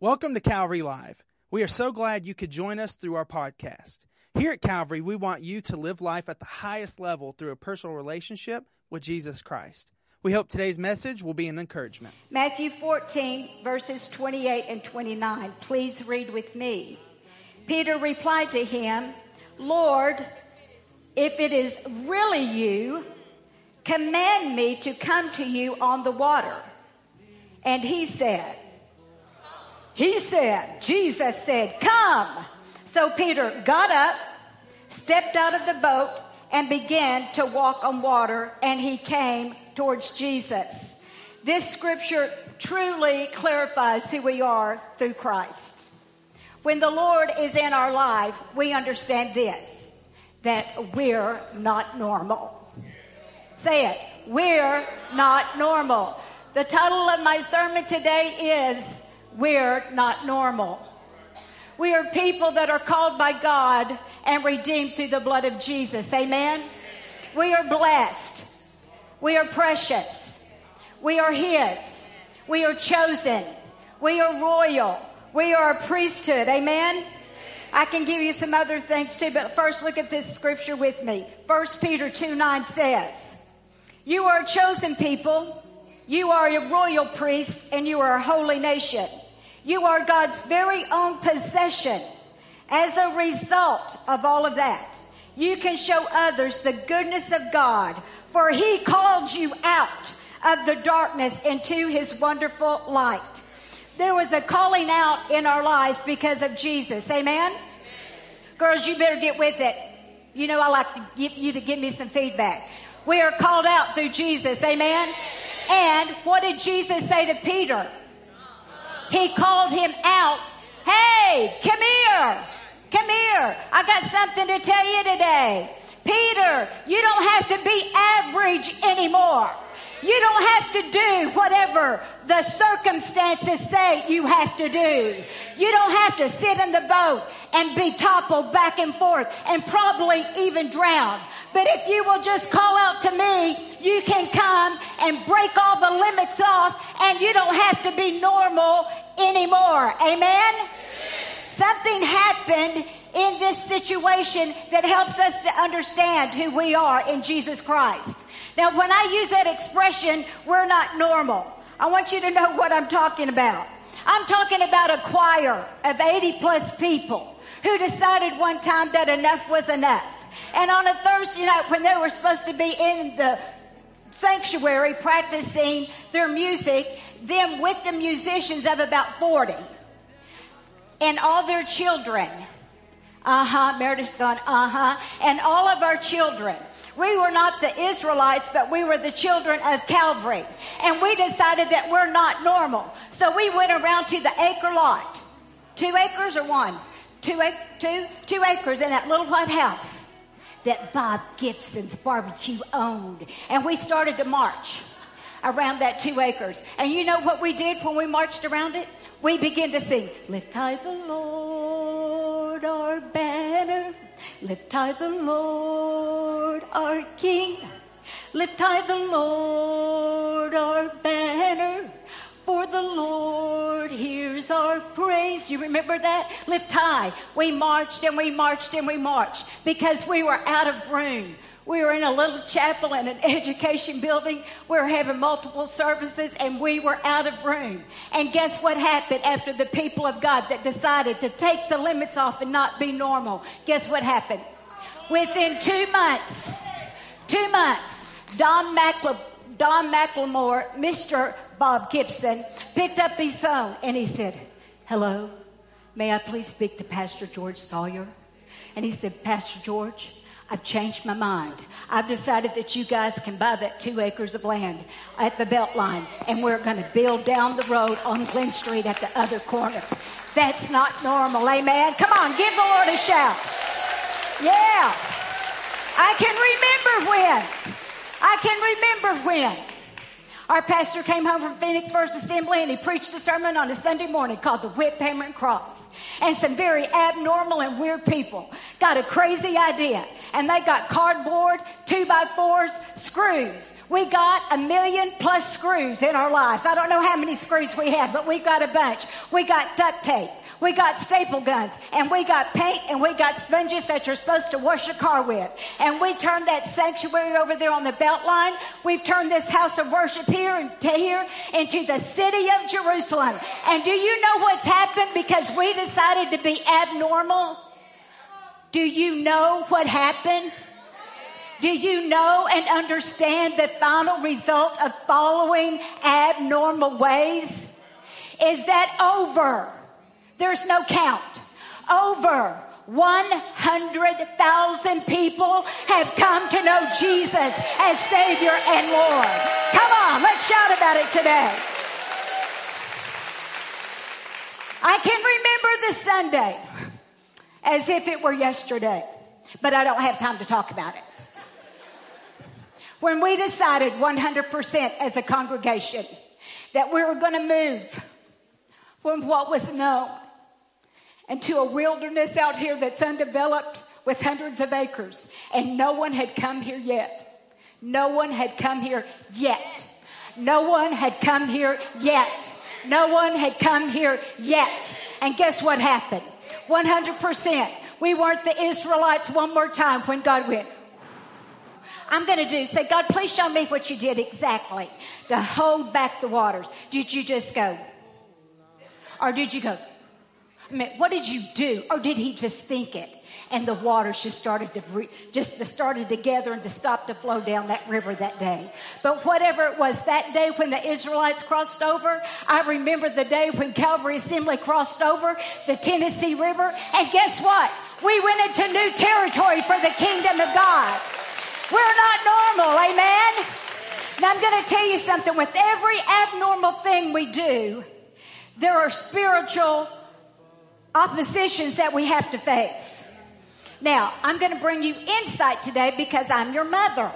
Welcome to Calvary Live. We are so glad you could join us through our podcast. Here at Calvary, we want you to live life at the highest level through a personal relationship with Jesus Christ. We hope today's message will be an encouragement. Matthew 14, verses 28 and 29. Please read with me. Peter replied to him, Lord, if it is really you, command me to come to you on the water. And he said, he said, Jesus said, come. So Peter got up, stepped out of the boat, and began to walk on water, and he came towards Jesus. This scripture truly clarifies who we are through Christ. When the Lord is in our life, we understand this, that we're not normal. Say it. We're not normal. The title of my sermon today is we're not normal. We are people that are called by God and redeemed through the blood of Jesus. Amen. We are blessed. We are precious. We are His. We are chosen. We are royal. We are a priesthood. Amen. I can give you some other things too, but first look at this scripture with me. 1 Peter 2 9 says, You are a chosen people, you are a royal priest, and you are a holy nation. You are God's very own possession. As a result of all of that, you can show others the goodness of God, for He called you out of the darkness into His wonderful light. There was a calling out in our lives because of Jesus. Amen? Girls, you better get with it. You know, I like to give you to give me some feedback. We are called out through Jesus. Amen? And what did Jesus say to Peter? He called him out. Hey, come here. Come here. I got something to tell you today. Peter, you don't have to be average anymore. You don't have to do whatever the circumstances say you have to do. You don't have to sit in the boat and be toppled back and forth and probably even drown. But if you will just call out to me, you can come and break all the limits off and you don't have to be normal anymore. Amen? Something happened in this situation that helps us to understand who we are in Jesus Christ. Now, when I use that expression, we're not normal. I want you to know what I'm talking about. I'm talking about a choir of 80 plus people who decided one time that enough was enough. And on a Thursday night when they were supposed to be in the sanctuary practicing their music, them with the musicians of about 40 and all their children. Uh huh. Meredith's gone, uh huh. And all of our children. We were not the Israelites, but we were the children of Calvary. And we decided that we're not normal. So we went around to the acre lot. Two acres or one? Two, two, two acres in that little white house that Bob Gibson's barbecue owned. And we started to march around that two acres. And you know what we did when we marched around it? We began to sing, Lift high the Lord our banner Lift high the Lord our King. Lift high the Lord our banner. For the Lord hears our praise. You remember that? Lift high. We marched and we marched and we marched because we were out of room. We were in a little chapel in an education building. We were having multiple services and we were out of room. And guess what happened after the people of God that decided to take the limits off and not be normal? Guess what happened? Within two months, two months, Don, Mackle, Don McLemore, Mr. Bob Gibson, picked up his phone and he said, hello, may I please speak to Pastor George Sawyer? And he said, Pastor George, I've changed my mind. I've decided that you guys can buy that two acres of land at the Beltline and we're going to build down the road on Glen Street at the other corner. That's not normal. Amen. Come on, give the Lord a shout. Yeah. I can remember when. I can remember when. Our pastor came home from Phoenix First Assembly and he preached a sermon on a Sunday morning called The Whip, Hammer, and Cross. And some very abnormal and weird people got a crazy idea and they got cardboard, two by fours, screws. We got a million plus screws in our lives. I don't know how many screws we have, but we got a bunch. We got duct tape. We got staple guns and we got paint and we got sponges that you're supposed to wash your car with. And we turned that sanctuary over there on the belt line. We've turned this house of worship here and to here into the city of Jerusalem. And do you know what's happened because we decided to be abnormal? Do you know what happened? Do you know and understand the final result of following abnormal ways? Is that over? There's no count. Over 100,000 people have come to know Jesus as Savior and Lord. Come on, let's shout about it today. I can remember the Sunday as if it were yesterday, but I don't have time to talk about it. When we decided 100% as a congregation that we were going to move from what was known and to a wilderness out here that's undeveloped with hundreds of acres. And no one had come here yet. No one had come here yet. No one had come here yet. No one had come here yet. And guess what happened? 100%. We weren't the Israelites one more time when God went, I'm going to do, say, God, please show me what you did exactly to hold back the waters. Did you just go? Or did you go? What did you do? Or did he just think it? And the waters just started to re- just started to gather and to stop to flow down that river that day. But whatever it was that day when the Israelites crossed over, I remember the day when Calvary Assembly crossed over the Tennessee River. And guess what? We went into new territory for the kingdom of God. We're not normal, amen? Now I'm going to tell you something. With every abnormal thing we do, there are spiritual oppositions that we have to face. Now, I'm going to bring you insight today because I'm your mother.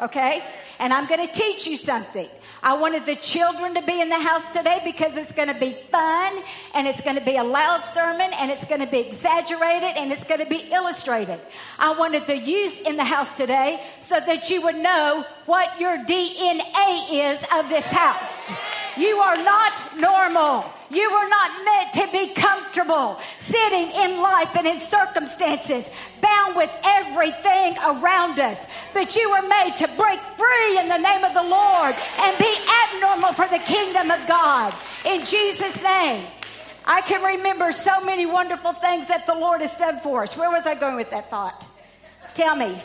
Okay? And I'm going to teach you something. I wanted the children to be in the house today because it's going to be fun and it's going to be a loud sermon and it's going to be exaggerated and it's going to be illustrated. I wanted the youth in the house today so that you would know what your DNA is of this house. You are not normal. You were not meant to be comfortable sitting in life and in circumstances bound with everything around us. But you were made to break free in the name of the Lord and be abnormal for the kingdom of God. In Jesus' name. I can remember so many wonderful things that the Lord has done for us. Where was I going with that thought? Tell me.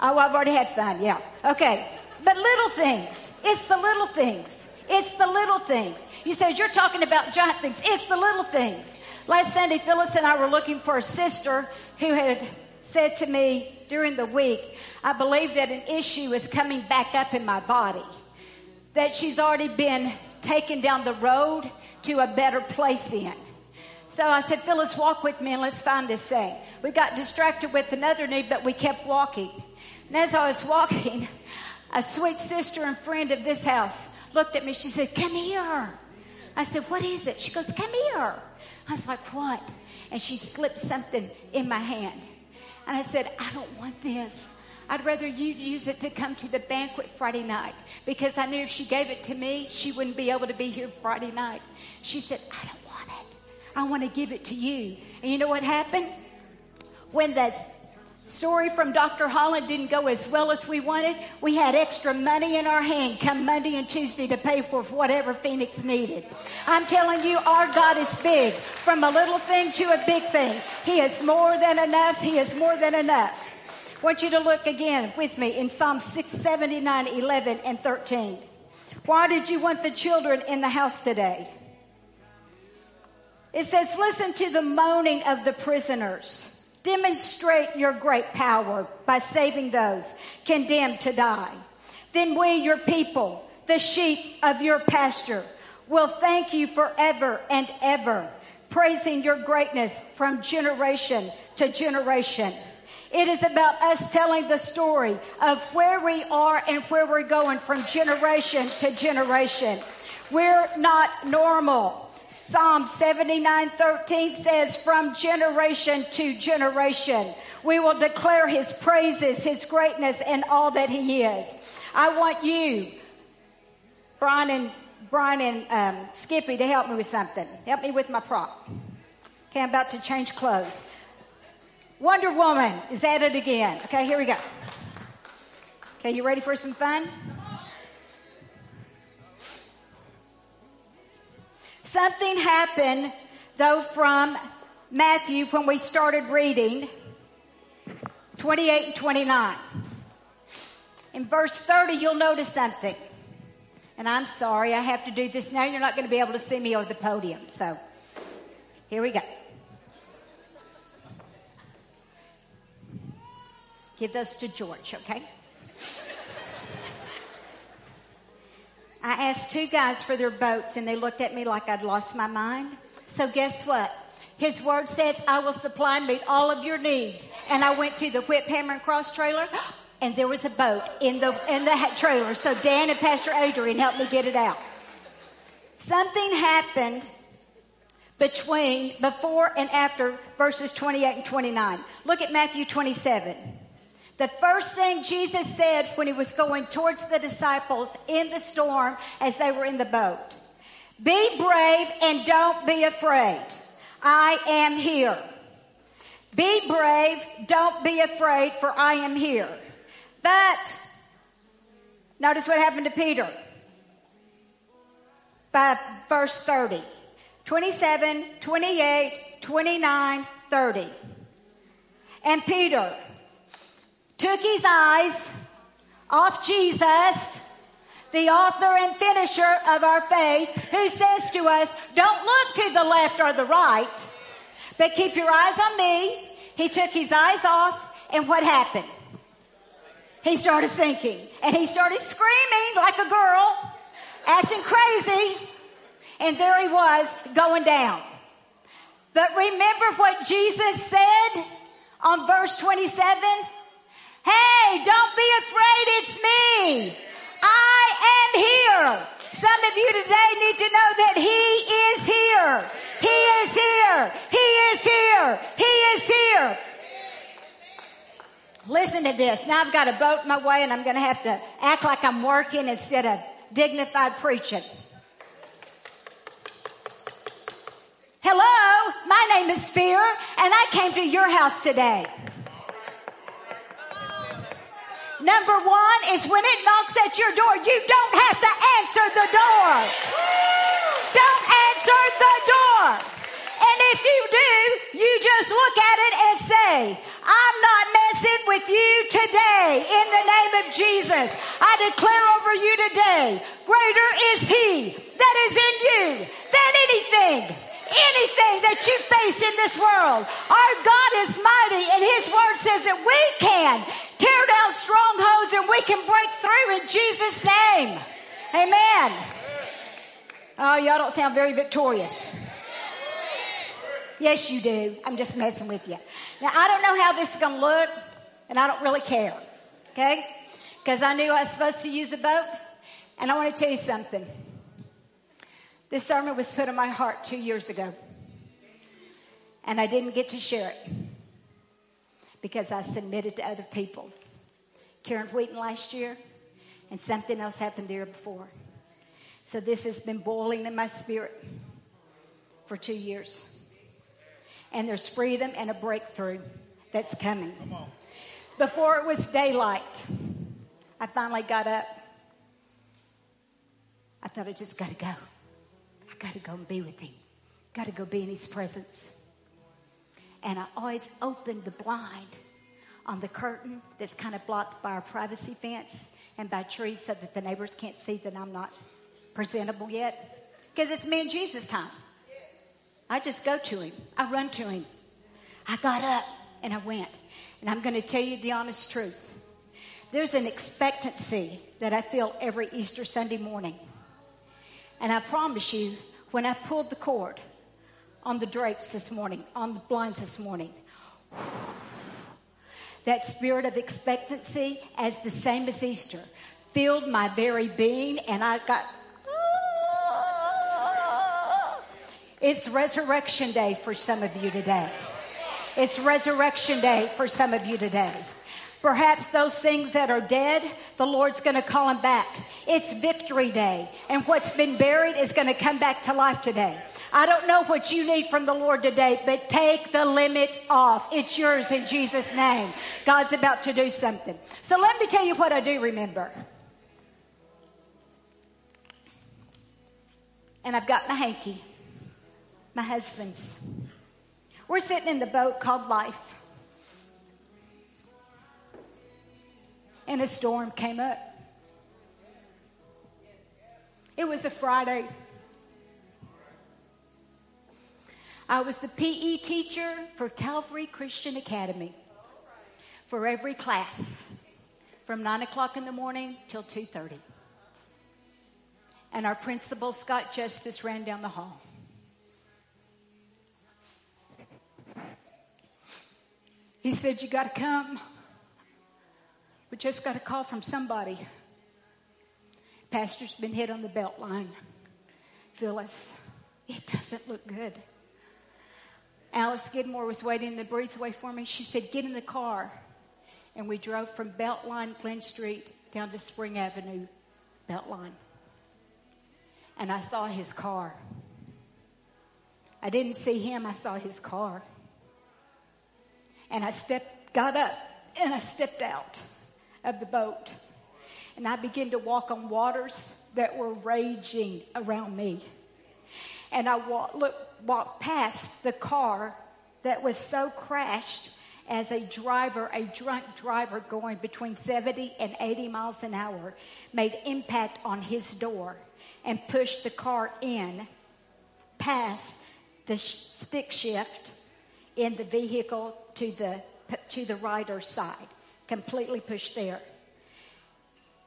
Oh, I've already had fun. Yeah. Okay. But little things. It's the little things. It's the little things. You said you're talking about giant things. It's the little things. Last Sunday, Phyllis and I were looking for a sister who had said to me during the week, I believe that an issue is coming back up in my body. That she's already been taken down the road to a better place in. So I said, Phyllis, walk with me and let's find this thing. We got distracted with another need, but we kept walking. And as I was walking, a sweet sister and friend of this house looked at me. She said, Come here. I said, What is it? She goes, Come here. I was like, What? And she slipped something in my hand. And I said, I don't want this. I'd rather you use it to come to the banquet Friday night because I knew if she gave it to me, she wouldn't be able to be here Friday night. She said, I don't want it. I want to give it to you. And you know what happened? When the story from Dr. Holland didn't go as well as we wanted. We had extra money in our hand come Monday and Tuesday to pay for whatever Phoenix needed. I'm telling you, our God is big. From a little thing to a big thing. He is more than enough. He is more than enough. I want you to look again with me in Psalm 679, 11, and 13. Why did you want the children in the house today? It says, listen to the moaning of the prisoners. Demonstrate your great power by saving those condemned to die. Then we, your people, the sheep of your pasture, will thank you forever and ever, praising your greatness from generation to generation. It is about us telling the story of where we are and where we're going from generation to generation. We're not normal. Psalm 79:13 says from generation to generation we will declare his praises, his greatness and all that he is. I want you Brian and Brian and um, Skippy to help me with something. Help me with my prop. Okay, I'm about to change clothes. Wonder Woman is at it again. Okay, here we go. Okay, you ready for some fun? Something happened, though, from Matthew when we started reading 28 and 29. In verse 30, you'll notice something. And I'm sorry, I have to do this now. You're not going to be able to see me over the podium. So here we go. Give those to George, okay? I asked two guys for their boats and they looked at me like I'd lost my mind. So guess what? His word says, I will supply and meet all of your needs. And I went to the Whip Hammer and Cross trailer and there was a boat in the, in the trailer. So Dan and Pastor Adrian helped me get it out. Something happened between, before and after verses 28 and 29. Look at Matthew 27. The first thing Jesus said when he was going towards the disciples in the storm as they were in the boat. Be brave and don't be afraid. I am here. Be brave, don't be afraid, for I am here. But, notice what happened to Peter. By verse 30. 27, 28, 29, 30. And Peter, took his eyes off Jesus, the author and finisher of our faith, who says to us, don't look to the left or the right, but keep your eyes on me. He took his eyes off, and what happened? He started sinking, and he started screaming like a girl, acting crazy, and there he was going down. But remember what Jesus said on verse 27? Hey, don't be afraid, it's me. I am here. Some of you today need to know that He is here. He is here. He is here. He is here. Listen to this. Now I've got a boat in my way and I'm going to have to act like I'm working instead of dignified preaching. Hello, my name is Fear and I came to your house today. Number one is when it knocks at your door, you don't have to answer the door. Don't answer the door. And if you do, you just look at it and say, I'm not messing with you today in the name of Jesus. I declare over you today, greater is he that is in you than anything anything that you face in this world. Our God is mighty and His Word says that we can tear down strongholds and we can break through in Jesus' name. Amen. Oh, y'all don't sound very victorious. Yes, you do. I'm just messing with you. Now, I don't know how this is going to look, and I don't really care. Okay? Because I knew I was supposed to use a boat. And I want to tell you something. This sermon was put on my heart two years ago. And I didn't get to share it because I submitted to other people. Karen Wheaton last year, and something else happened there before. So this has been boiling in my spirit for two years. And there's freedom and a breakthrough that's coming. Before it was daylight, I finally got up. I thought I just got to go. Got to go and be with him. Got to go be in his presence. And I always open the blind on the curtain that's kind of blocked by our privacy fence and by trees so that the neighbors can't see that I'm not presentable yet. Because it's me and Jesus time. I just go to him. I run to him. I got up and I went. And I'm going to tell you the honest truth. There's an expectancy that I feel every Easter Sunday morning. And I promise you, when I pulled the cord on the drapes this morning, on the blinds this morning, That spirit of expectancy, as the same as Easter, filled my very being, and I got. Ah. It's resurrection day for some of you today. It's resurrection day for some of you today. Perhaps those things that are dead, the Lord's going to call them back. It's victory day. And what's been buried is going to come back to life today. I don't know what you need from the Lord today, but take the limits off. It's yours in Jesus' name. God's about to do something. So let me tell you what I do remember. And I've got my hanky, my husband's. We're sitting in the boat called Life. And a storm came up. It was a Friday. I was the PE teacher for Calvary Christian Academy for every class from 9 o'clock in the morning till 2.30. And our principal, Scott Justice, ran down the hall. He said, you got to come. We just got a call from somebody. Pastor's been hit on the belt line. Phyllis, it doesn't look good. Alice Skidmore was waiting in the breezeway for me. She said, Get in the car. And we drove from Beltline, Glen Street, down to Spring Avenue, Beltline. And I saw his car. I didn't see him, I saw his car. And I stepped, got up, and I stepped out of the boat. And I began to walk on waters that were raging around me. And I walk, look, walked past the car that was so crashed as a driver, a drunk driver going between 70 and 80 miles an hour made impact on his door and pushed the car in past the stick shift in the vehicle to the, to the rider's side completely pushed there.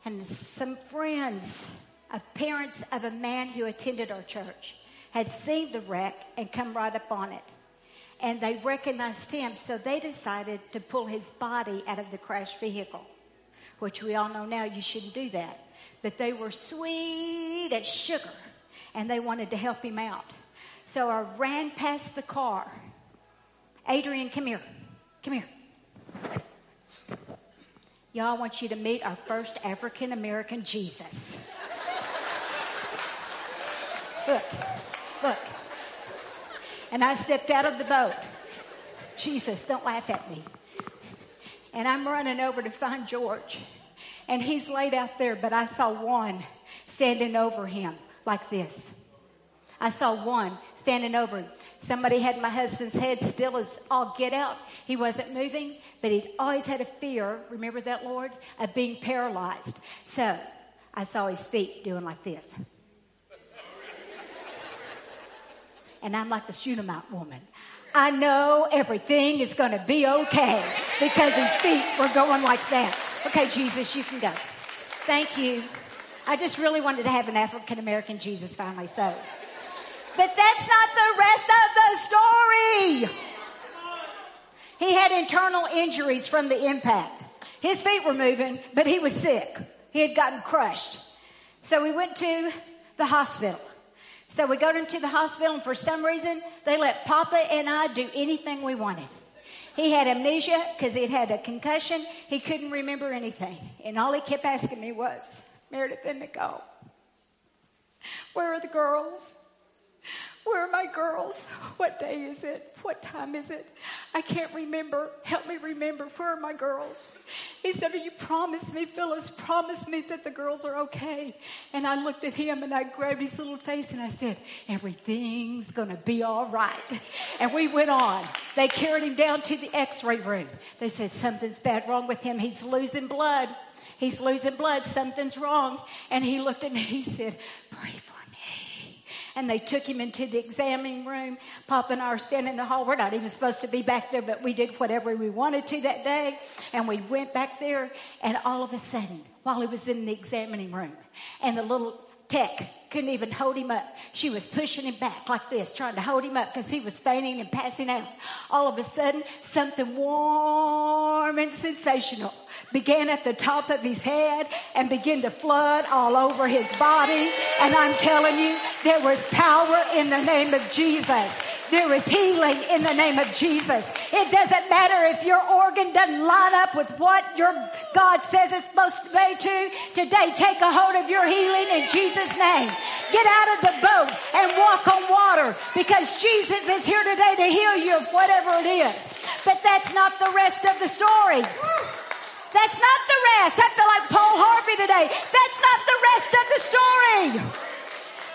And some friends of parents of a man who attended our church had seen the wreck and come right up on it. And they recognized him, so they decided to pull his body out of the crashed vehicle, which we all know now you shouldn't do that. But they were sweet as sugar and they wanted to help him out. So I ran past the car. Adrian, come here. Come here. Y'all, I want you to meet our first African American Jesus. look, look. And I stepped out of the boat. Jesus, don't laugh at me. And I'm running over to find George. And he's laid out there, but I saw one standing over him like this. I saw one standing over him. Somebody had my husband's head still as all get out. He wasn't moving, but he'd always had a fear, remember that, Lord, of being paralyzed. So I saw his feet doing like this. And I'm like the Shunammite woman. I know everything is going to be okay because his feet were going like that. Okay, Jesus, you can go. Thank you. I just really wanted to have an African American Jesus finally, so. But that's not the rest of the story. He had internal injuries from the impact. His feet were moving, but he was sick. He had gotten crushed. So we went to the hospital. So we got into the hospital, and for some reason, they let Papa and I do anything we wanted. He had amnesia because he'd had a concussion. He couldn't remember anything. And all he kept asking me was, Meredith and Nicole, where are the girls? Where are my girls? What day is it? What time is it? I can't remember. Help me remember. Where are my girls? He said, You promised me, Phyllis, promise me that the girls are okay. And I looked at him and I grabbed his little face and I said, Everything's going to be all right. And we went on. They carried him down to the x ray room. They said, Something's bad wrong with him. He's losing blood. He's losing blood. Something's wrong. And he looked at me. He said, Pray for and they took him into the examining room. Papa and I are standing in the hall. We're not even supposed to be back there, but we did whatever we wanted to that day. And we went back there, and all of a sudden, while he was in the examining room, and the little tech couldn't even hold him up. She was pushing him back like this, trying to hold him up because he was fainting and passing out. All of a sudden, something warm and sensational began at the top of his head and began to flood all over his body. And I'm telling you, there was power in the name of Jesus. There is healing in the name of Jesus. It doesn't matter if your organ doesn't line up with what your God says it's supposed to be to. Today, take a hold of your healing in Jesus' name. Get out of the boat and walk on water because Jesus is here today to heal you of whatever it is. But that's not the rest of the story. That's not the rest. I feel like Paul Harvey today. That's not the rest of the story.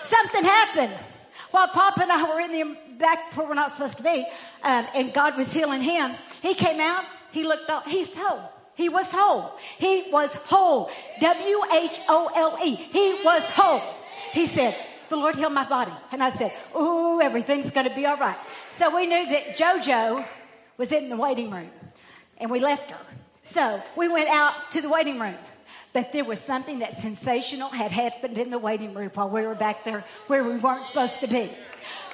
Something happened while Papa and I were in the back where we're not supposed to be, um, and God was healing him. He came out. He looked up. He's whole. He was whole. He was whole. W H O L E. He was whole. He said, "The Lord healed my body," and I said, "Ooh, everything's going to be all right." So we knew that JoJo was in the waiting room, and we left her. So we went out to the waiting room. But there was something that sensational had happened in the waiting room while we were back there where we weren't supposed to be.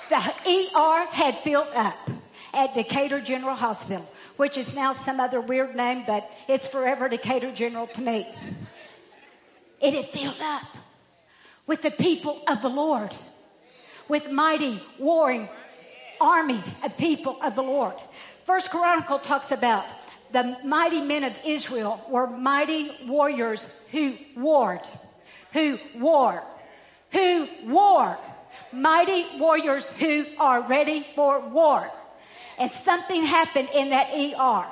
The ER had filled up at Decatur General Hospital, which is now some other weird name, but it's forever Decatur General to me. It had filled up with the people of the Lord, with mighty warring armies of people of the Lord. First Chronicle talks about the mighty men of Israel were mighty warriors who warred, who war, who war. Mighty warriors who are ready for war. And something happened in that ER.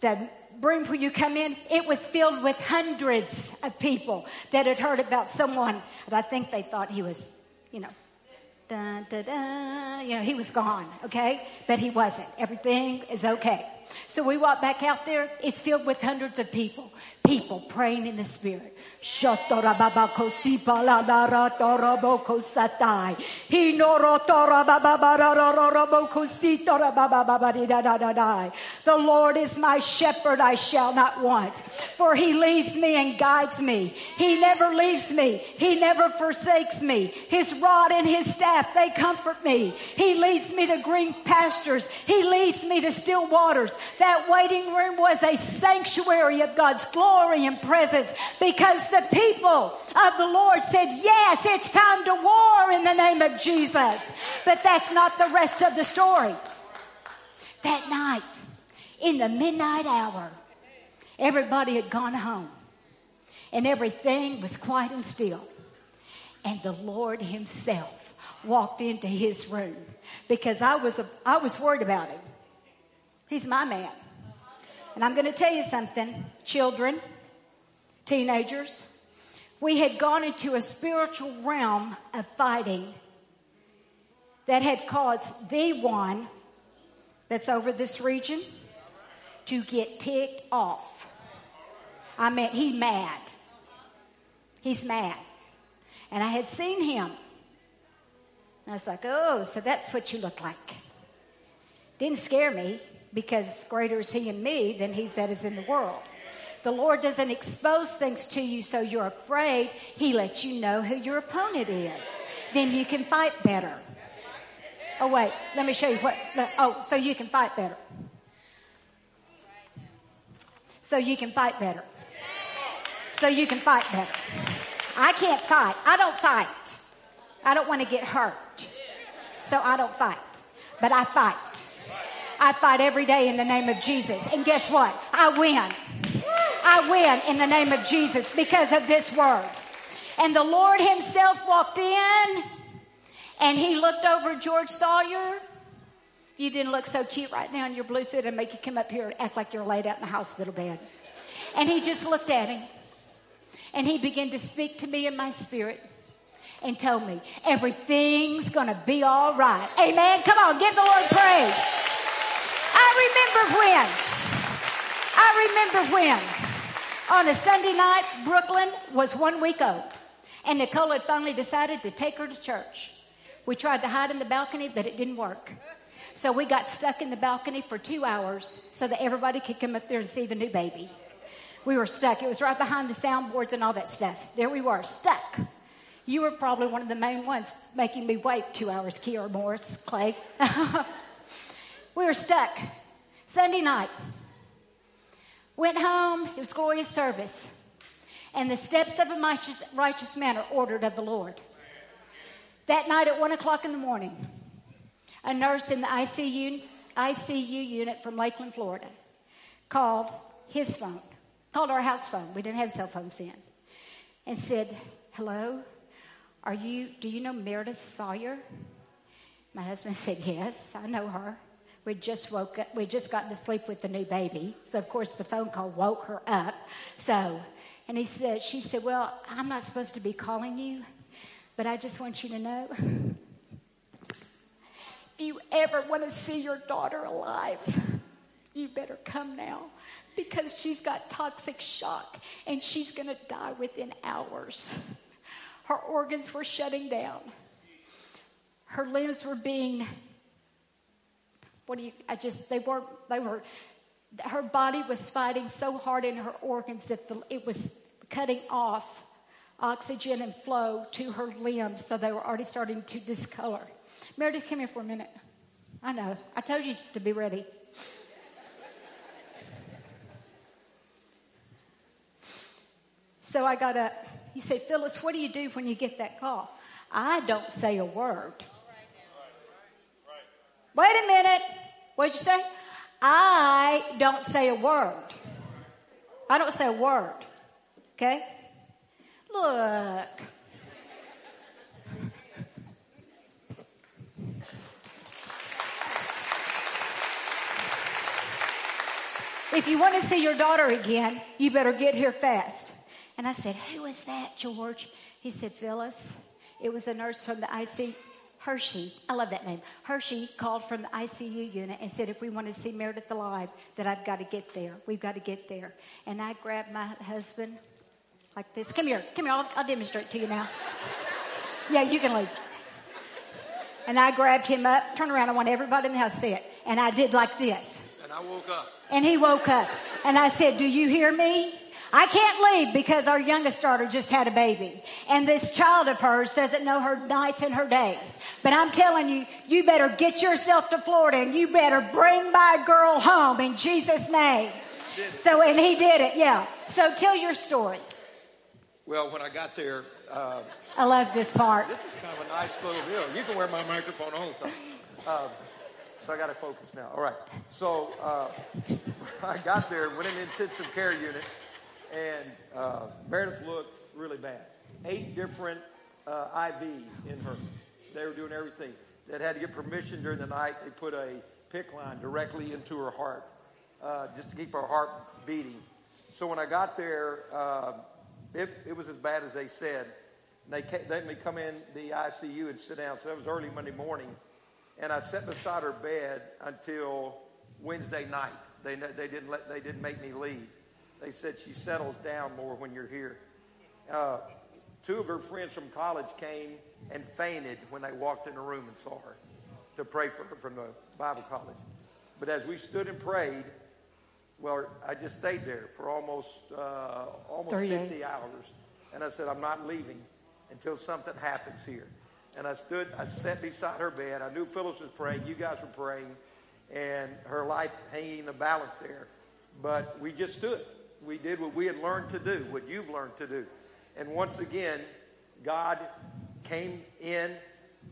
The room where you come in, it was filled with hundreds of people that had heard about someone. I think they thought he was, you know, dun, dun, dun, you know, he was gone, okay? But he wasn't. Everything is okay. So we walk back out there. It's filled with hundreds of people. People praying in the spirit. The Lord is my shepherd, I shall not want. For he leads me and guides me. He never leaves me. He never forsakes me. His rod and his staff, they comfort me. He leads me to green pastures. He leads me to still waters. That waiting room was a sanctuary of God's glory and presence because the people of the Lord said, yes, it's time to war in the name of Jesus. But that's not the rest of the story. That night, in the midnight hour, everybody had gone home and everything was quiet and still. And the Lord himself walked into his room because I was, I was worried about him. He's my man. And I'm going to tell you something, children, teenagers. We had gone into a spiritual realm of fighting that had caused the one that's over this region to get ticked off. I mean, he's mad. He's mad. And I had seen him. And I was like, oh, so that's what you look like. Didn't scare me because greater is he in me than he that is in the world. The Lord doesn't expose things to you so you're afraid. He lets you know who your opponent is. Then you can fight better. Oh, wait, let me show you what. Oh, so you can fight better. So you can fight better. So you can fight better. I can't fight. I don't fight. I don't want to get hurt. So I don't fight. But I fight. I fight every day in the name of Jesus. And guess what? I win. I win in the name of Jesus because of this word. And the Lord himself walked in and he looked over George Sawyer. You didn't look so cute right now in your blue suit and make you come up here and act like you're laid out in the hospital bed. And he just looked at him and he began to speak to me in my spirit and told me everything's gonna be all right. Amen. Come on, give the Lord praise. I remember when. I remember when. On a Sunday night, Brooklyn was one week old. And Nicole had finally decided to take her to church. We tried to hide in the balcony, but it didn't work. So we got stuck in the balcony for two hours so that everybody could come up there and see the new baby. We were stuck. It was right behind the soundboards and all that stuff. There we were, stuck. You were probably one of the main ones making me wait two hours, Kiera Morris, Clay. we were stuck. Sunday night. Went home. It was glorious service. And the steps of a righteous, righteous man are ordered of the Lord. That night at one o'clock in the morning, a nurse in the ICU, ICU unit from Lakeland, Florida, called his phone, called our house phone. We didn't have cell phones then, and said, "Hello, are you? Do you know Meredith Sawyer?" My husband said, "Yes, I know her." We just woke up. We just gotten to sleep with the new baby, so of course the phone call woke her up. So, and he said, she said, "Well, I'm not supposed to be calling you, but I just want you to know." If you ever want to see your daughter alive, you better come now because she's got toxic shock and she's going to die within hours. Her organs were shutting down. Her limbs were being, what do you, I just, they were, they were, her body was fighting so hard in her organs that the, it was cutting off oxygen and flow to her limbs, so they were already starting to discolor. Meredith, come here for a minute. I know. I told you to be ready. So I got up. He said, Phyllis, what do you do when you get that call? I don't say a word. Wait a minute. What'd you say? I don't say a word. I don't say a word. Okay? Look. If you want to see your daughter again, you better get here fast. And I said, Who is that, George? He said, Phyllis. It was a nurse from the IC Hershey. I love that name. Hershey called from the ICU unit and said, If we want to see Meredith alive, that I've got to get there. We've got to get there. And I grabbed my husband like this. Come here. Come here. I'll, I'll demonstrate to you now. yeah, you can leave. And I grabbed him up, turn around. I want everybody in the house to see it. And I did like this. And I woke up. And he woke up. And I said, Do you hear me? I can't leave because our youngest daughter just had a baby. And this child of hers doesn't know her nights and her days. But I'm telling you, you better get yourself to Florida and you better bring my girl home in Jesus' name. So, and he did it, yeah. So tell your story. Well, when I got there, uh, I love this part. this is kind of a nice little deal. You can wear my microphone all the time. Uh, so I got to focus now. All right. So uh, I got there, went in intensive care unit, and uh, Meredith looked really bad. Eight different uh, IVs in her. They were doing everything. They had to get permission during the night. They put a PICC line directly into her heart uh, just to keep her heart beating. So when I got there, uh, it, it was as bad as they said. And they, ca- they let me come in the ICU and sit down. So that was early Monday morning. And I sat beside her bed until Wednesday night. They, they, didn't, let, they didn't make me leave. They said she settles down more when you're here. Uh, two of her friends from college came and fainted when they walked in the room and saw her to pray for her from the Bible college. But as we stood and prayed, well, I just stayed there for almost uh, almost 30 50 days. hours, and I said, I'm not leaving until something happens here. And I stood, I sat beside her bed. I knew Phyllis was praying. You guys were praying, and her life hanging in the balance there. But we just stood. We did what we had learned to do, what you've learned to do. And once again, God came in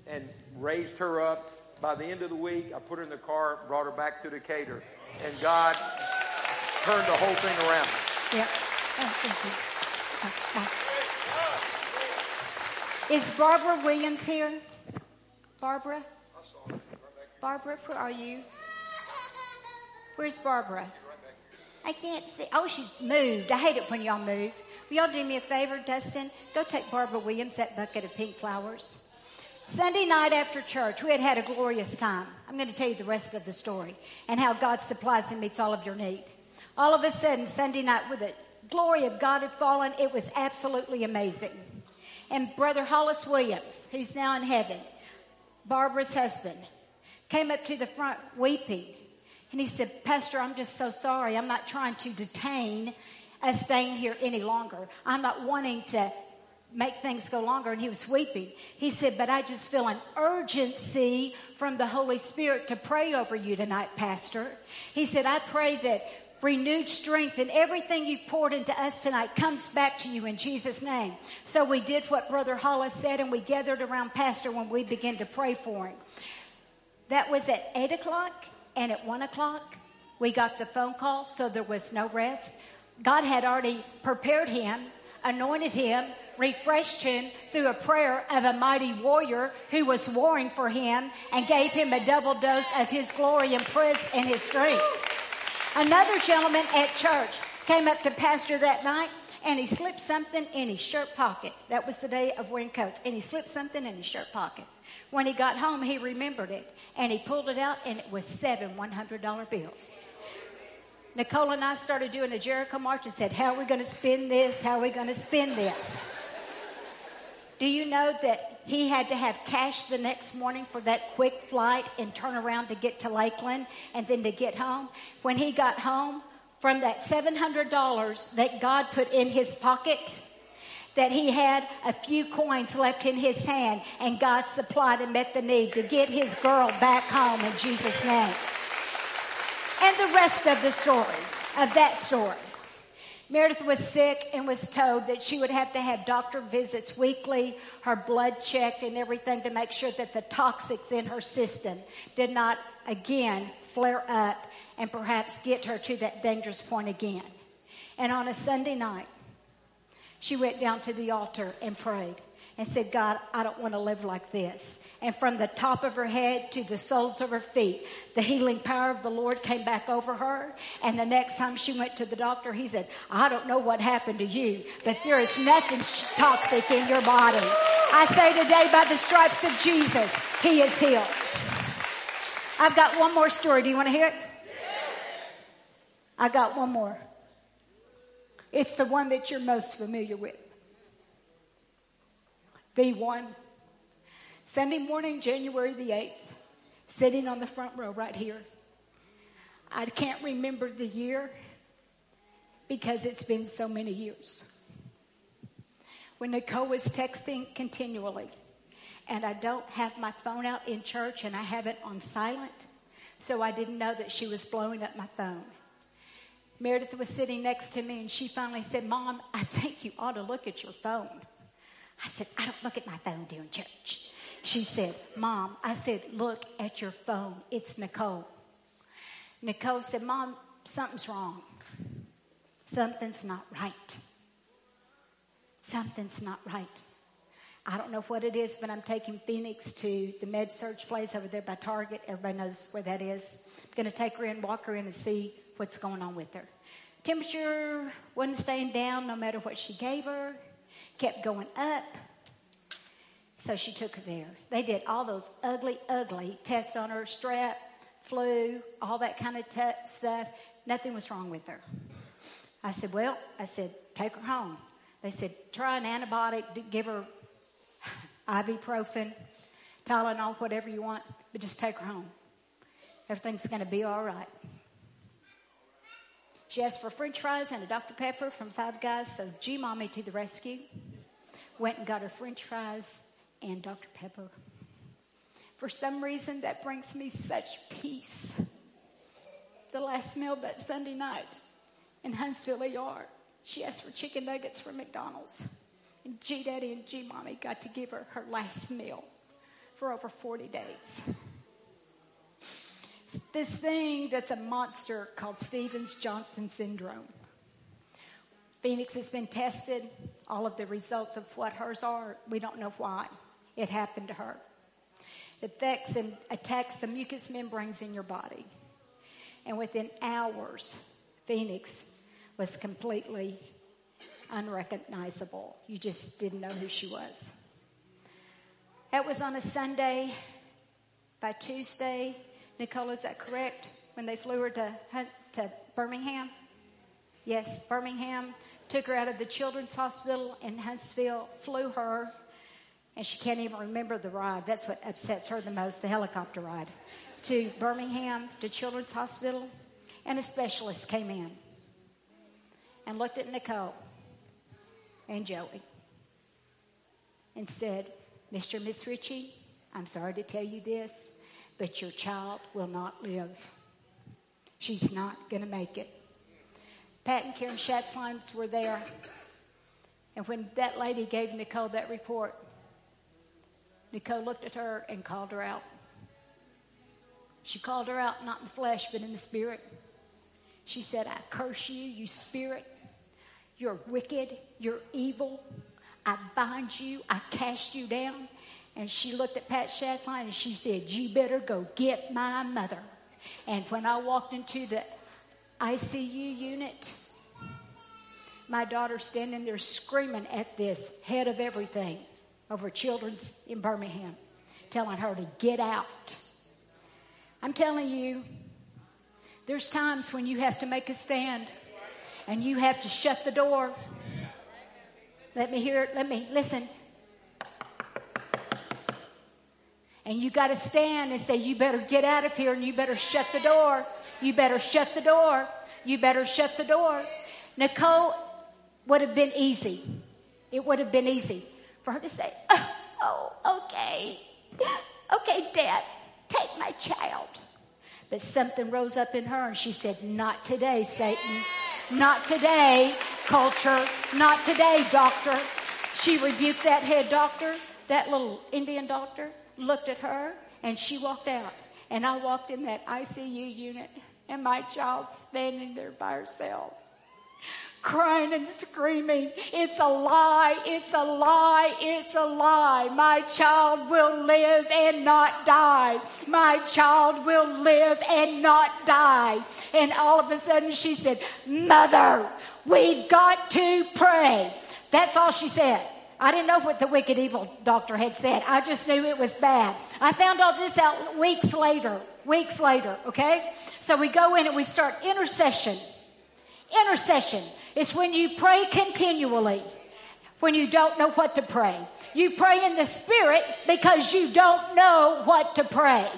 and raised her up. By the end of the week, I put her in the car, brought her back to Decatur, and God turned the whole thing around. Yeah. Oh, thank you. Is Barbara Williams here? Barbara? I saw her. Barbara, where are you? Where's Barbara? I can't see. Oh, she moved. I hate it when y'all move. Will y'all do me a favor, Dustin? Go take Barbara Williams that bucket of pink flowers. Sunday night after church, we had had a glorious time. I'm going to tell you the rest of the story and how God supplies and meets all of your need. All of a sudden, Sunday night, with the glory of God had fallen, it was absolutely amazing. And Brother Hollis Williams, who's now in heaven, Barbara's husband, came up to the front weeping. And he said, Pastor, I'm just so sorry. I'm not trying to detain us staying here any longer. I'm not wanting to make things go longer and he was weeping. He said, But I just feel an urgency from the Holy Spirit to pray over you tonight, Pastor. He said, I pray that renewed strength and everything you've poured into us tonight comes back to you in Jesus' name. So we did what Brother Hollis said and we gathered around Pastor when we began to pray for him. That was at 8 o'clock and at 1 o'clock we got the phone call, so there was no rest. God had already prepared him, anointed him, refreshed him through a prayer of a mighty warrior who was warring for him and gave him a double dose of his glory and praise and his strength. Another gentleman at church came up to pastor that night and he slipped something in his shirt pocket. That was the day of wearing coats. And he slipped something in his shirt pocket. When he got home, he remembered it and he pulled it out and it was seven $100 bills. Nicole and I started doing a Jericho march and said, How are we going to spend this? How are we going to spend this? Do you know that he had to have cash the next morning for that quick flight and turn around to get to Lakeland and then to get home? When he got home, from that $700 that God put in his pocket, that he had a few coins left in his hand and God supplied and met the need to get his girl back home in Jesus' name and the rest of the story, of that story. Meredith was sick and was told that she would have to have doctor visits weekly, her blood checked and everything to make sure that the toxics in her system did not again flare up and perhaps get her to that dangerous point again. And on a Sunday night, she went down to the altar and prayed and said, God, I don't want to live like this. And from the top of her head to the soles of her feet, the healing power of the Lord came back over her. And the next time she went to the doctor, he said, I don't know what happened to you, but there is nothing toxic in your body. I say today, by the stripes of Jesus, he is healed. I've got one more story. Do you want to hear it? I got one more. It's the one that you're most familiar with. V1. Sunday morning, January the 8th, sitting on the front row right here. I can't remember the year because it's been so many years. When Nicole was texting continually, and I don't have my phone out in church and I have it on silent, so I didn't know that she was blowing up my phone. Meredith was sitting next to me and she finally said, Mom, I think you ought to look at your phone. I said, I don't look at my phone during church. She said, Mom, I said, look at your phone. It's Nicole. Nicole said, Mom, something's wrong. Something's not right. Something's not right. I don't know what it is, but I'm taking Phoenix to the med surge place over there by Target. Everybody knows where that is. I'm going to take her in, walk her in, and see what's going on with her. Temperature wasn't staying down no matter what she gave her kept going up. So she took her there. They did all those ugly, ugly tests on her strep, flu, all that kind of t- stuff. Nothing was wrong with her. I said, Well, I said, take her home. They said, try an antibiotic, give her ibuprofen, Tylenol, whatever you want, but just take her home. Everything's going to be all right. She asked for french fries and a Dr. Pepper from Five Guys, so G Mommy to the rescue. Went and got her french fries and Dr. Pepper. For some reason, that brings me such peace. The last meal that Sunday night in Huntsville ER, she asked for chicken nuggets from McDonald's. And G Daddy and G Mommy got to give her her last meal for over 40 days this thing that's a monster called Stevens Johnson syndrome. Phoenix has been tested. All of the results of what hers are, we don't know why it happened to her. It affects and attacks the mucous membranes in your body. And within hours, Phoenix was completely unrecognizable. You just didn't know who she was. That was on a Sunday. By Tuesday, Nicole, is that correct? When they flew her to, to Birmingham? Yes, Birmingham. Took her out of the children's hospital in Huntsville, flew her, and she can't even remember the ride. That's what upsets her the most, the helicopter ride. To Birmingham, to Children's Hospital, and a specialist came in and looked at Nicole and Joey and said, Mr. Miss Ritchie, I'm sorry to tell you this, but your child will not live. She's not going to make it. Pat and Karen Schatzlines were there. And when that lady gave Nicole that report, Nicole looked at her and called her out. She called her out, not in the flesh, but in the spirit. She said, I curse you, you spirit. You're wicked. You're evil. I bind you. I cast you down. And she looked at Pat Schatzline and she said, You better go get my mother. And when I walked into the ICU unit, my daughter standing there screaming at this head of everything over children's in Birmingham, telling her to get out. I'm telling you, there's times when you have to make a stand and you have to shut the door. Let me hear it. Let me listen. And you got to stand and say, You better get out of here and you better shut the door. You better shut the door. You better shut the door. Nicole would have been easy. It would have been easy for her to say, Oh, oh okay. Okay, Dad, take my child. But something rose up in her and she said, Not today, Satan. Not today, culture. Not today, doctor. She rebuked that head doctor, that little Indian doctor, looked at her, and she walked out. And I walked in that ICU unit, and my child standing there by herself crying and screaming, It's a lie, it's a lie, it's a lie. My child will live and not die. My child will live and not die. And all of a sudden she said, Mother, we've got to pray. That's all she said. I didn't know what the wicked evil doctor had said. I just knew it was bad. I found all this out weeks later. Weeks later, okay? So we go in and we start intercession. Intercession is when you pray continually when you don't know what to pray. You pray in the Spirit because you don't know what to pray.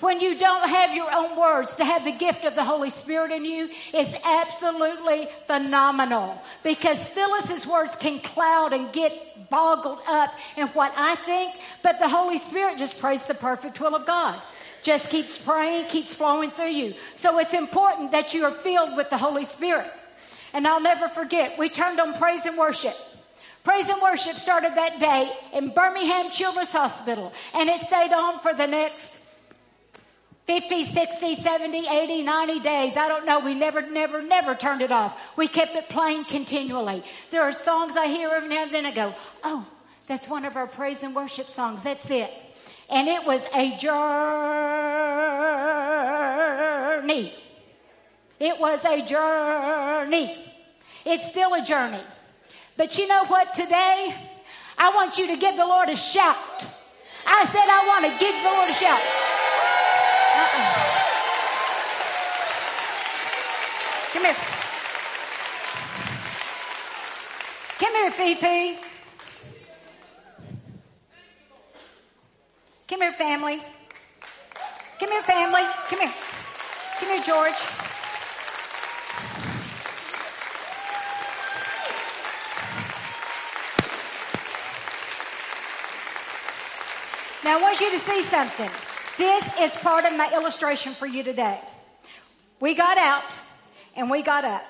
When you don't have your own words to have the gift of the Holy Spirit in you is absolutely phenomenal because Phyllis's words can cloud and get boggled up in what I think, but the Holy Spirit just prays the perfect will of God just keeps praying, keeps flowing through you. So it's important that you are filled with the Holy Spirit. And I'll never forget, we turned on praise and worship. Praise and worship started that day in Birmingham Children's Hospital, and it stayed on for the next 50, 60, 70, 80, 90 days. I don't know. We never, never, never turned it off. We kept it playing continually. There are songs I hear every now and then I go, oh, that's one of our praise and worship songs. That's it. And it was a journey. It was a journey. It's still a journey. But you know what? Today, I want you to give the Lord a shout. I said, I want to give the Lord a shout. Come here. Come here, Fifi. Come here, family. Come here, family. Come here. Come here, George. Now I want you to see something. This is part of my illustration for you today. We got out and we got up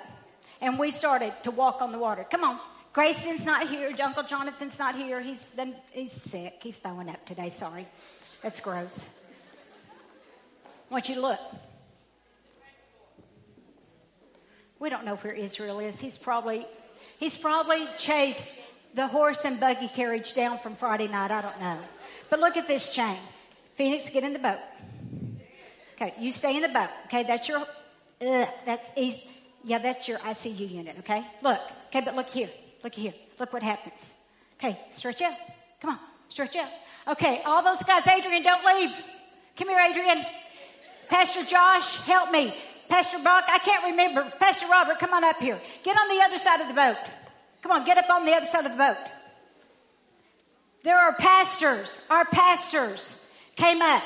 and we started to walk on the water. Come on. Grayson's not here. Uncle Jonathan's not here. He's been, he's sick. He's throwing up today. Sorry. That's gross. I want you to look. We don't know where Israel is. He's probably, he's probably chased the horse and buggy carriage down from Friday night. I don't know. But look at this chain. Phoenix, get in the boat. Okay, you stay in the boat. Okay, that's your, uh, that's easy. Yeah, that's your ICU unit. Okay, look. Okay, but look here. Look here. Look what happens. Okay, stretch out. Come on, stretch out. Okay, all those guys, Adrian, don't leave. Come here, Adrian. Pastor Josh, help me. Pastor Buck, I can't remember. Pastor Robert, come on up here. Get on the other side of the boat. Come on, get up on the other side of the boat. There are pastors, our pastors came up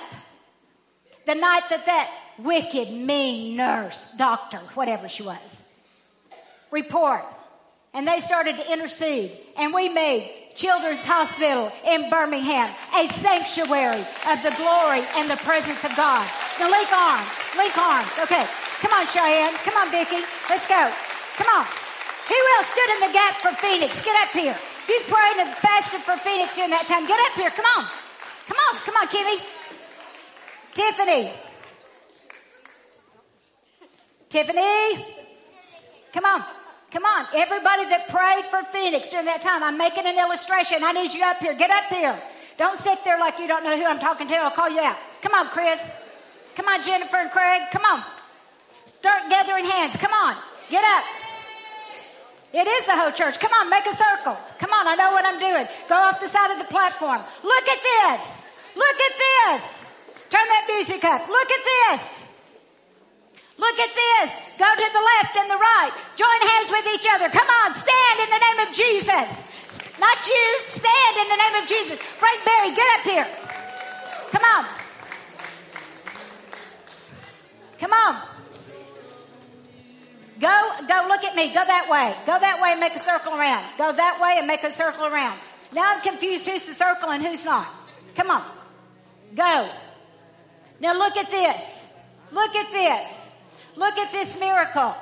the night that that wicked, mean nurse, doctor, whatever she was, report. And they started to intercede. And we made Children's Hospital in Birmingham, a sanctuary of the glory and the presence of God. Now link arms, link arms. Okay, come on, Cheyenne. Come on, Vicki. Let's go. Come on. Who else stood in the gap for Phoenix? Get up here. You prayed and fasted for Phoenix during that time. Get up here. Come on. Come on. Come on, Kimmy. Tiffany. Tiffany. Come on. Come on. Everybody that prayed for Phoenix during that time, I'm making an illustration. I need you up here. Get up here. Don't sit there like you don't know who I'm talking to. I'll call you out. Come on, Chris. Come on, Jennifer and Craig. Come on. Start gathering hands. Come on. Get up. It is the whole church. Come on, make a circle. Come on, I know what I'm doing. Go off the side of the platform. Look at this. Look at this. Turn that music up. Look at this. Look at this. Go to the left and the right. Join hands with each other. Come on, stand in the name of Jesus. Not you. Stand in the name of Jesus. Frank Berry, get up here. Come on. Come on. Go, go look at me. Go that way. Go that way and make a circle around. Go that way and make a circle around. Now I'm confused who's the circle and who's not. Come on. Go. Now look at this. Look at this. Look at this miracle.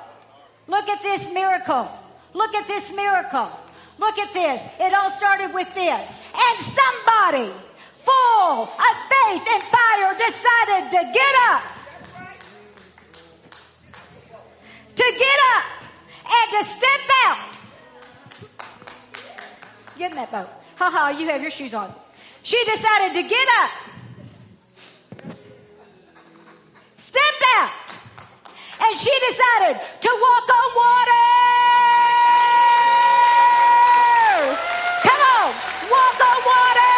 Look at this miracle. Look at this miracle. Look at this. It all started with this. And somebody full of faith and fire decided to get up. To get up and to step out. Get in that boat. Ha ha, you have your shoes on. She decided to get up. Step out. And she decided to walk on water. Come on, walk on water.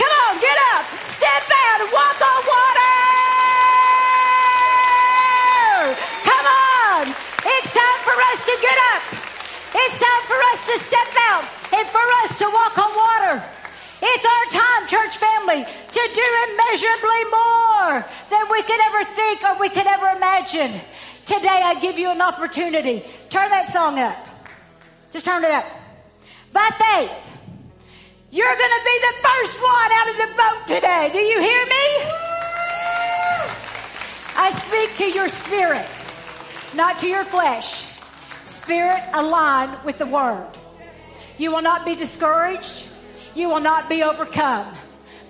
Come on, get up, step out, walk on water. Come on, it's time for us to get up. It's time for us to step out and for us to walk on water. It's our church family, to do immeasurably more than we could ever think or we could ever imagine. Today I give you an opportunity. Turn that song up. Just turn it up. By faith, you're going to be the first one out of the boat today. Do you hear me? I speak to your spirit, not to your flesh. Spirit aligned with the word. You will not be discouraged. You will not be overcome.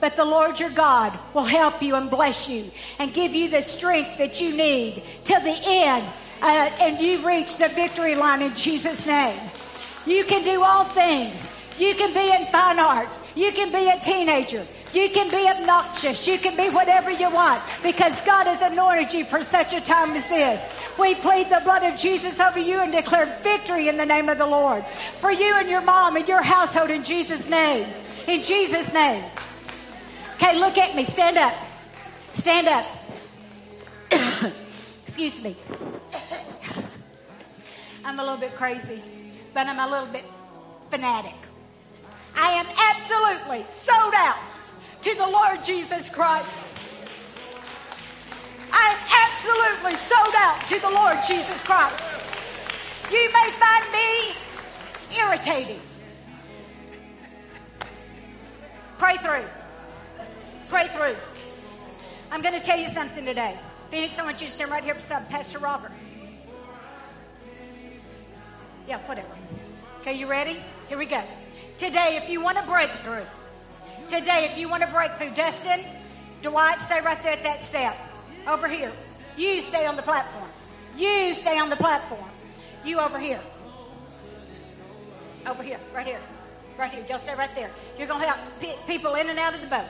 But the Lord your God will help you and bless you and give you the strength that you need till the end. Uh, and you reach the victory line in Jesus' name. You can do all things. You can be in fine arts. You can be a teenager. You can be obnoxious. You can be whatever you want because God has anointed you for such a time as this. We plead the blood of Jesus over you and declare victory in the name of the Lord for you and your mom and your household in Jesus' name. In Jesus' name. Okay, look at me. Stand up. Stand up. Excuse me. I'm a little bit crazy, but I'm a little bit fanatic. I am absolutely sold out to the Lord Jesus Christ. I am absolutely sold out to the Lord Jesus Christ. You may find me irritating. Pray through. Pray through. I'm going to tell you something today. Phoenix, I want you to stand right here beside Pastor Robert. Yeah, whatever. Okay, you ready? Here we go. Today, if you want a breakthrough, today, if you want a breakthrough, Dustin, Dwight, stay right there at that step. Over here. You stay on the platform. You stay on the platform. You over here. Over here, right here. Right here. Y'all stay right there. You're going to help p- people in and out of the boat.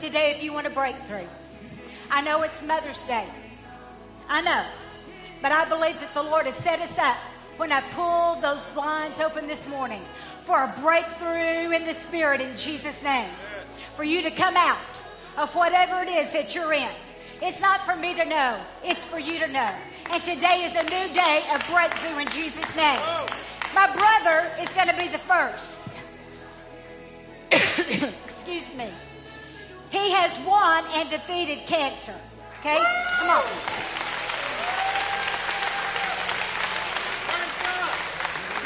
Today, if you want a breakthrough, I know it's Mother's Day. I know. But I believe that the Lord has set us up when I pulled those blinds open this morning for a breakthrough in the Spirit in Jesus' name. For you to come out of whatever it is that you're in. It's not for me to know, it's for you to know. And today is a new day of breakthrough in Jesus' name. My brother is going to be the first. Excuse me. He has won and defeated cancer. Okay? Come on.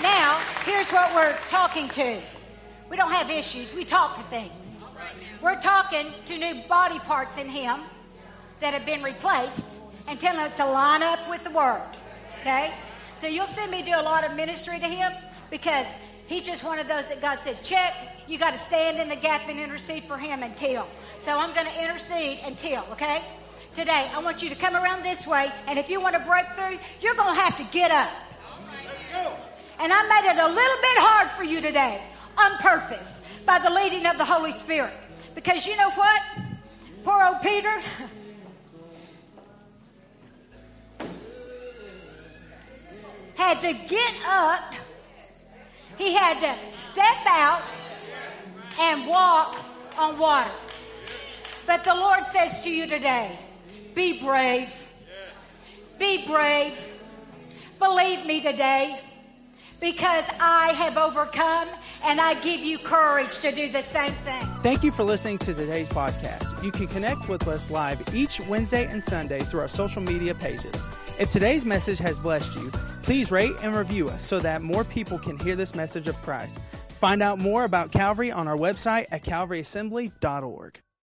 Now, here's what we're talking to. We don't have issues, we talk to things. We're talking to new body parts in Him that have been replaced and telling it to line up with the Word. Okay? So you'll see me do a lot of ministry to Him because He's just one of those that God said, check, you got to stand in the gap and intercede for Him until. So I'm going to intercede until, okay? Today, I want you to come around this way, and if you want to break through, you're going to have to get up. And I made it a little bit hard for you today on purpose by the leading of the Holy Spirit. Because you know what? Poor old Peter. had to get up. He had to step out and walk on water. But the Lord says to you today, be brave. Be brave. Believe me today because I have overcome and I give you courage to do the same thing. Thank you for listening to today's podcast. You can connect with us live each Wednesday and Sunday through our social media pages. If today's message has blessed you, please rate and review us so that more people can hear this message of Christ. Find out more about Calvary on our website at calvaryassembly.org.